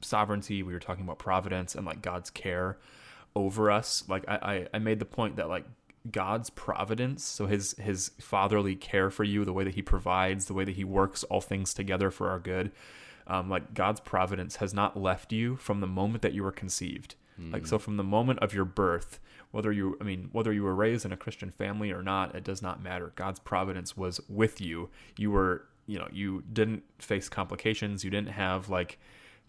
Speaker 1: sovereignty. We were talking about providence and like God's care over us. Like I, I, I made the point that like God's providence, so his his fatherly care for you, the way that he provides, the way that he works all things together for our good. Um, like God's providence has not left you from the moment that you were conceived. Like so from the moment of your birth, whether you I mean whether you were raised in a Christian family or not, it does not matter. God's providence was with you. You were, you know, you didn't face complications. You didn't have like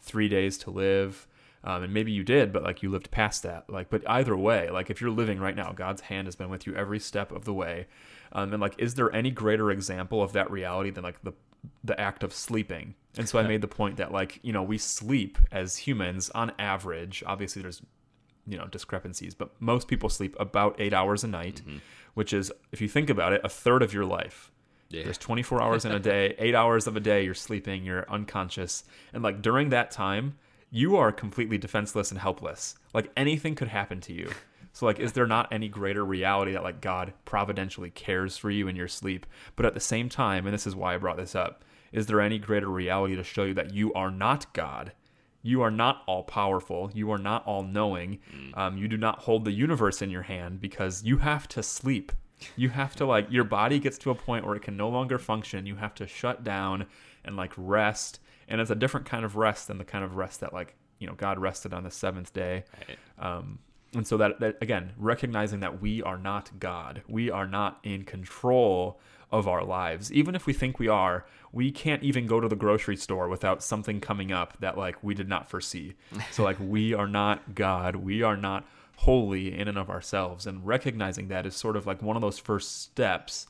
Speaker 1: 3 days to live. Um, and maybe you did, but like you lived past that. Like, but either way, like if you're living right now, God's hand has been with you every step of the way. Um, and like, is there any greater example of that reality than like the the act of sleeping? And so I made the point that like you know we sleep as humans on average. Obviously, there's you know discrepancies, but most people sleep about eight hours a night, which is if you think about it, a third of your life.
Speaker 2: Yeah.
Speaker 1: There's 24 hours in a day, eight hours of a day, you're sleeping, you're unconscious. And like during that time, you are completely defenseless and helpless. Like anything could happen to you. So like, is there not any greater reality that like God providentially cares for you in your sleep? But at the same time, and this is why I brought this up, is there any greater reality to show you that you are not God? You are not all powerful. You are not all knowing. Um, you do not hold the universe in your hand because you have to sleep. You have to like your body gets to a point where it can no longer function. You have to shut down and like rest and it's a different kind of rest than the kind of rest that like you know God rested on the seventh day.
Speaker 2: Right.
Speaker 1: Um, and so that, that again, recognizing that we are not God, we are not in control of our lives. Even if we think we are, we can't even go to the grocery store without something coming up that like we did not foresee. So like we are not God, we are not holy in and of ourselves, and recognizing that is sort of like one of those first steps.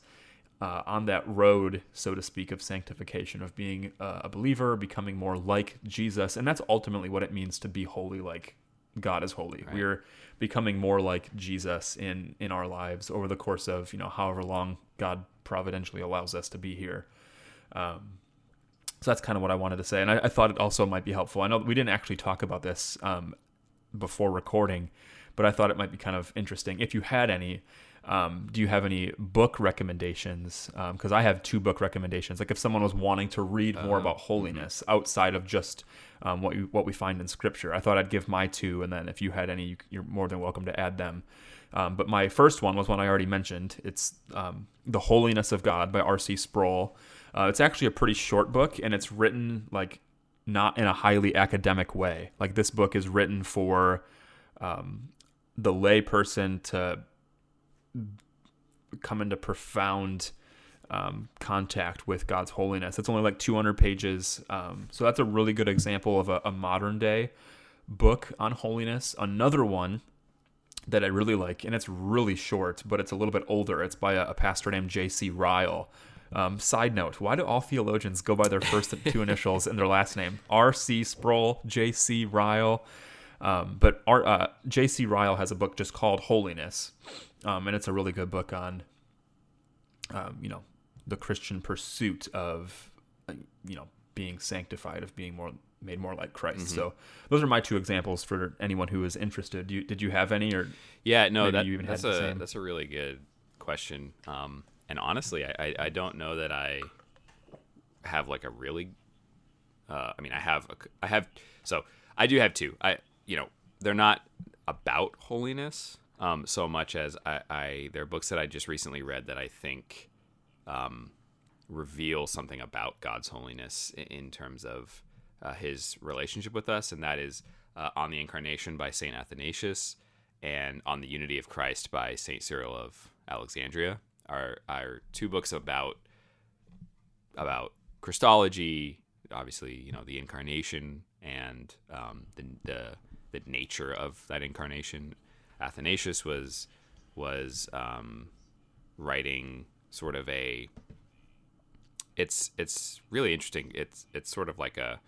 Speaker 1: Uh, on that road, so to speak, of sanctification, of being uh, a believer, becoming more like Jesus. And that's ultimately what it means to be holy, like God is holy.
Speaker 2: Right.
Speaker 1: We're becoming more like Jesus in in our lives over the course of you know however long God providentially allows us to be here. Um, so that's kind of what I wanted to say, and I, I, thought it also might be helpful. I know we didn't actually talk about this um, before recording, but I thought it might be kind of interesting if you had any. Um, do you have any book recommendations? Because um, I have two book recommendations. Like if someone was wanting to read more uh, about holiness mm-hmm. outside of just um, what we, what we find in Scripture, I thought I'd give my two, and then if you had any, you're more than welcome to add them. Um, but my first one was one I already mentioned. It's um, The Holiness of God by R.C. Sproul. Uh, it's actually a pretty short book, and it's written like not in a highly academic way. Like this book is written for um, the lay person to come into profound um, contact with God's holiness. It's only like 200 pages. Um, so that's a really good example of a, a, modern day book on holiness. Another one that I really like, and it's really short, but it's a little bit older. It's by a, a pastor named J.C. Ryle. Um, side note: Why do all theologians go by their first two initials and their last name? R.C. Sproul, J.C. Ryle. Um, but uh, J.C. Ryle has a book just called Holiness, um, and it's a really good book on, um, you know, the Christian pursuit of, uh, you know, being sanctified, of being more made more like Christ. Mm-hmm. So those are my two examples for anyone who is interested. You, did you have any or?
Speaker 2: Yeah, no, that, that's a that's a really good question. Um, and honestly, I, I, I don't know that I have like a really. Uh, I mean, I have a, I have so I do have two. I you know they're not about holiness um, so much as I, I there are books that I just recently read that I think um, reveal something about God's holiness in, in terms of uh, His relationship with us, and that is uh, on the Incarnation by Saint Athanasius and on the Unity of Christ by Saint Cyril of Alexandria are are two books about about Christology, obviously you know the incarnation and um, the, the the nature of that incarnation. Athanasius was was um, writing sort of a. It's it's really interesting. It's it's sort of like a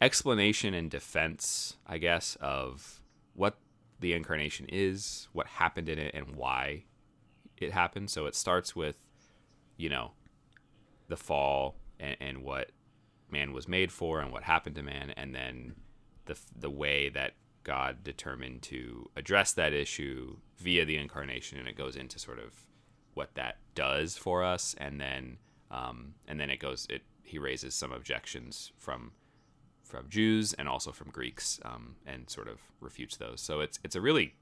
Speaker 2: explanation and defense, I guess, of what the incarnation is, what happened in it, and why it happened. So it starts with, you know, the fall and, and what man was made for and what happened to man, and then the the way that God determined to address that issue via the incarnation, and it goes into sort of what that does for us, and then um, and then it goes it he raises some objections from from Jews and also from Greeks, um, and sort of refutes those. So it's it's a really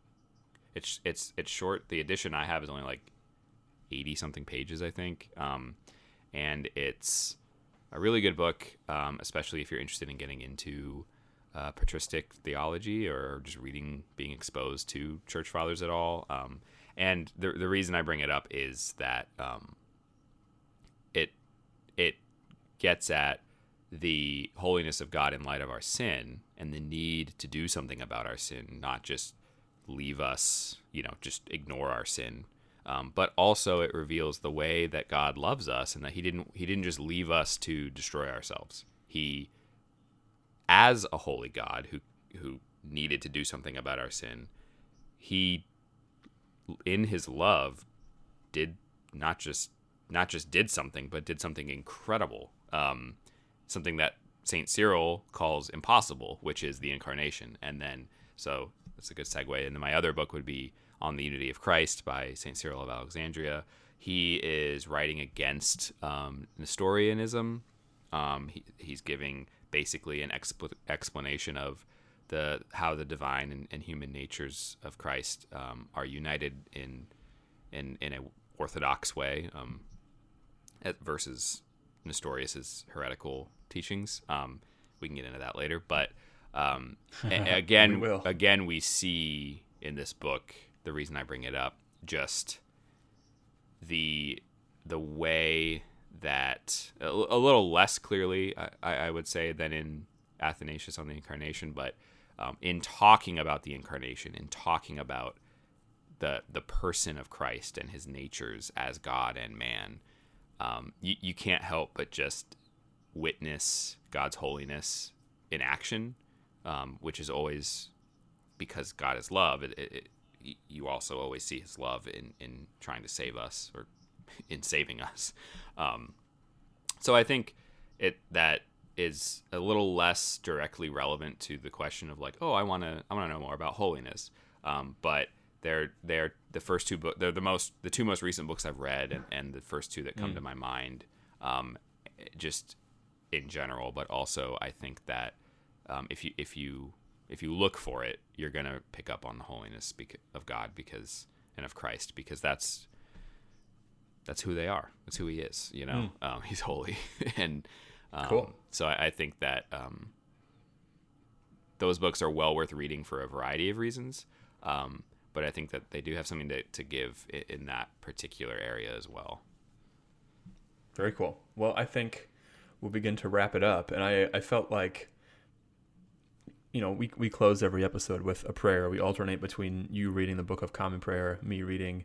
Speaker 2: it's it's it's short. The edition I have is only like eighty something pages, I think, um, and it's a really good book, um, especially if you're interested in getting into uh, patristic theology or just reading, being exposed to church fathers at all. Um, and the the reason I bring it up is that um, it it gets at the holiness of God in light of our sin and the need to do something about our sin, not just leave us, you know, just ignore our sin. Um, but also it reveals the way that God loves us and that he didn't he didn't just leave us to destroy ourselves. He as a holy God who who needed to do something about our sin, he in his love did not just not just did something, but did something incredible. Um, something that Saint Cyril calls impossible, which is the incarnation. And then, so that's a good segue. And then my other book would be On the Unity of Christ by Saint Cyril of Alexandria. He is writing against um, Nestorianism. Um, he, he's giving basically an expl- explanation of the how the divine and, and human natures of Christ um, are united in in in a orthodox way um, versus Nestorius's heretical teachings. Um, we can get into that later, but um, again,
Speaker 1: We
Speaker 2: again, we see in this book the reason I bring it up just the the way that a, a little less clearly, I, I would say, than in Athanasius on the Incarnation, but um, in talking about the Incarnation, in talking about the the person of Christ and his natures as God and man, um, you, you can't help but just witness God's holiness in action, um, which is always because God is love. It, it, it, you also always see His love in in trying to save us or in saving us. Um, so I think it that is a little less directly relevant to the question of like, oh, I want to I want to know more about holiness. Um, but they're they're the first two book they're the most the two most recent books I've read and, and the first two that come to my mind. Um, just in general, but also I think that um, if you if you if you look for it, you're gonna pick up on the holiness of God because and of Christ because that's that's who they are. That's who He is. You know, um, He's holy, and um,
Speaker 1: Cool.
Speaker 2: So I, I think that um, those books are well worth reading for a variety of reasons. Um, but I think that they do have something to, to give in, in that particular area as well.
Speaker 1: Very cool. Well, I think we'll begin to wrap it up. And I, I felt like, you know, we, we close every episode with a prayer. We alternate between you reading the Book of Common Prayer, me reading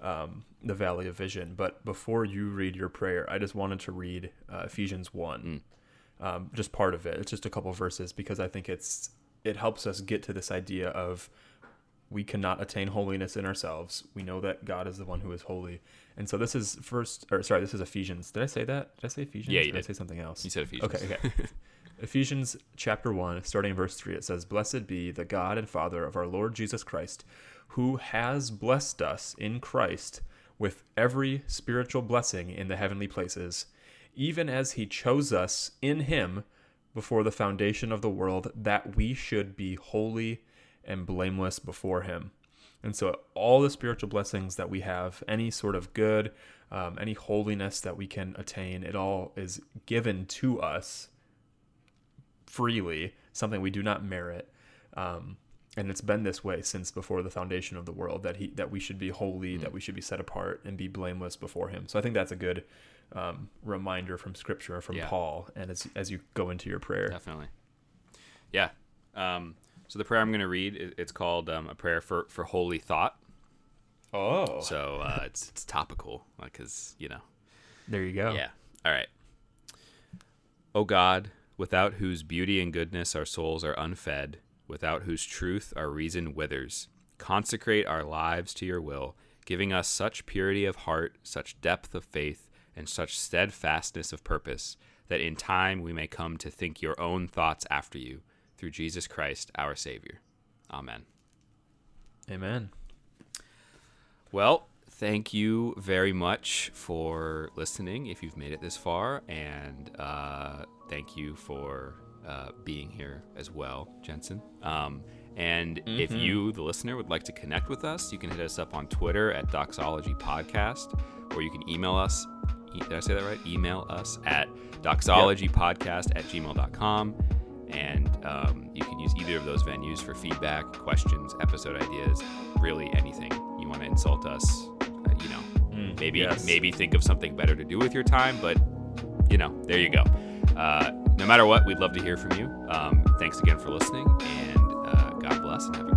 Speaker 1: um, the Valley of Vision. But before you read your prayer, I just wanted to read uh, Ephesians 1, um, just part of it. It's just a couple verses because I think it's it helps us get to this idea of we cannot attain holiness in ourselves. We know that God is the one who is holy. And so this is first, or sorry, this is Ephesians. Did I say that? Did I say Ephesians?
Speaker 2: Yeah,
Speaker 1: Or
Speaker 2: you
Speaker 1: did. I say something else?
Speaker 2: You said Ephesians.
Speaker 1: Okay, okay. Ephesians chapter 1, starting in verse 3, it says, Blessed be the God and Father of our Lord Jesus Christ, who has blessed us in Christ with every spiritual blessing in the heavenly places, even as he chose us in him before the foundation of the world, that we should be holy and blameless before him. And so, all the spiritual blessings that we have, any sort of good, um, any holiness that we can attain, it all is given to us freely, something we do not merit. Um, and it's been this way since before the foundation of the world that he that we should be holy, that we should be set apart and be blameless before him. So I think that's a good um, reminder from Scripture from
Speaker 2: Yeah.
Speaker 1: Paul, and as as you go into your prayer.
Speaker 2: Definitely. Yeah. Um, so the prayer I'm going to read, it's called um, a prayer for, for holy thought.
Speaker 1: Oh,
Speaker 2: So uh, it's it's topical because you know.
Speaker 1: there you go.
Speaker 2: Yeah. All right. O God, without whose beauty and goodness our souls are unfed, without whose truth our reason withers, consecrate our lives to your will, giving us such purity of heart, such depth of faith, and such steadfastness of purpose, that in time we may come to think your own thoughts after you, through Jesus Christ our Savior. Amen.
Speaker 1: Amen.
Speaker 2: Well, thank you very much for listening if you've made it this far, and uh, thank you for uh, being here as well, Jensen. Um, and if you, the listener, would like to connect with us, you can hit us up on Twitter at Doxology Podcast, or you can email us. e- Did I say that right? Email us at doxologypodcast at gmail.com. And um, you can use either of those venues for feedback, questions, episode ideas, really anything you want to insult us. Uh, you know, maybe
Speaker 1: yes.
Speaker 2: maybe think of something better to do with your time, but you know, there you go. Uh, no matter what, we'd love to hear from you. Um, thanks again for listening, and uh, God bless and have a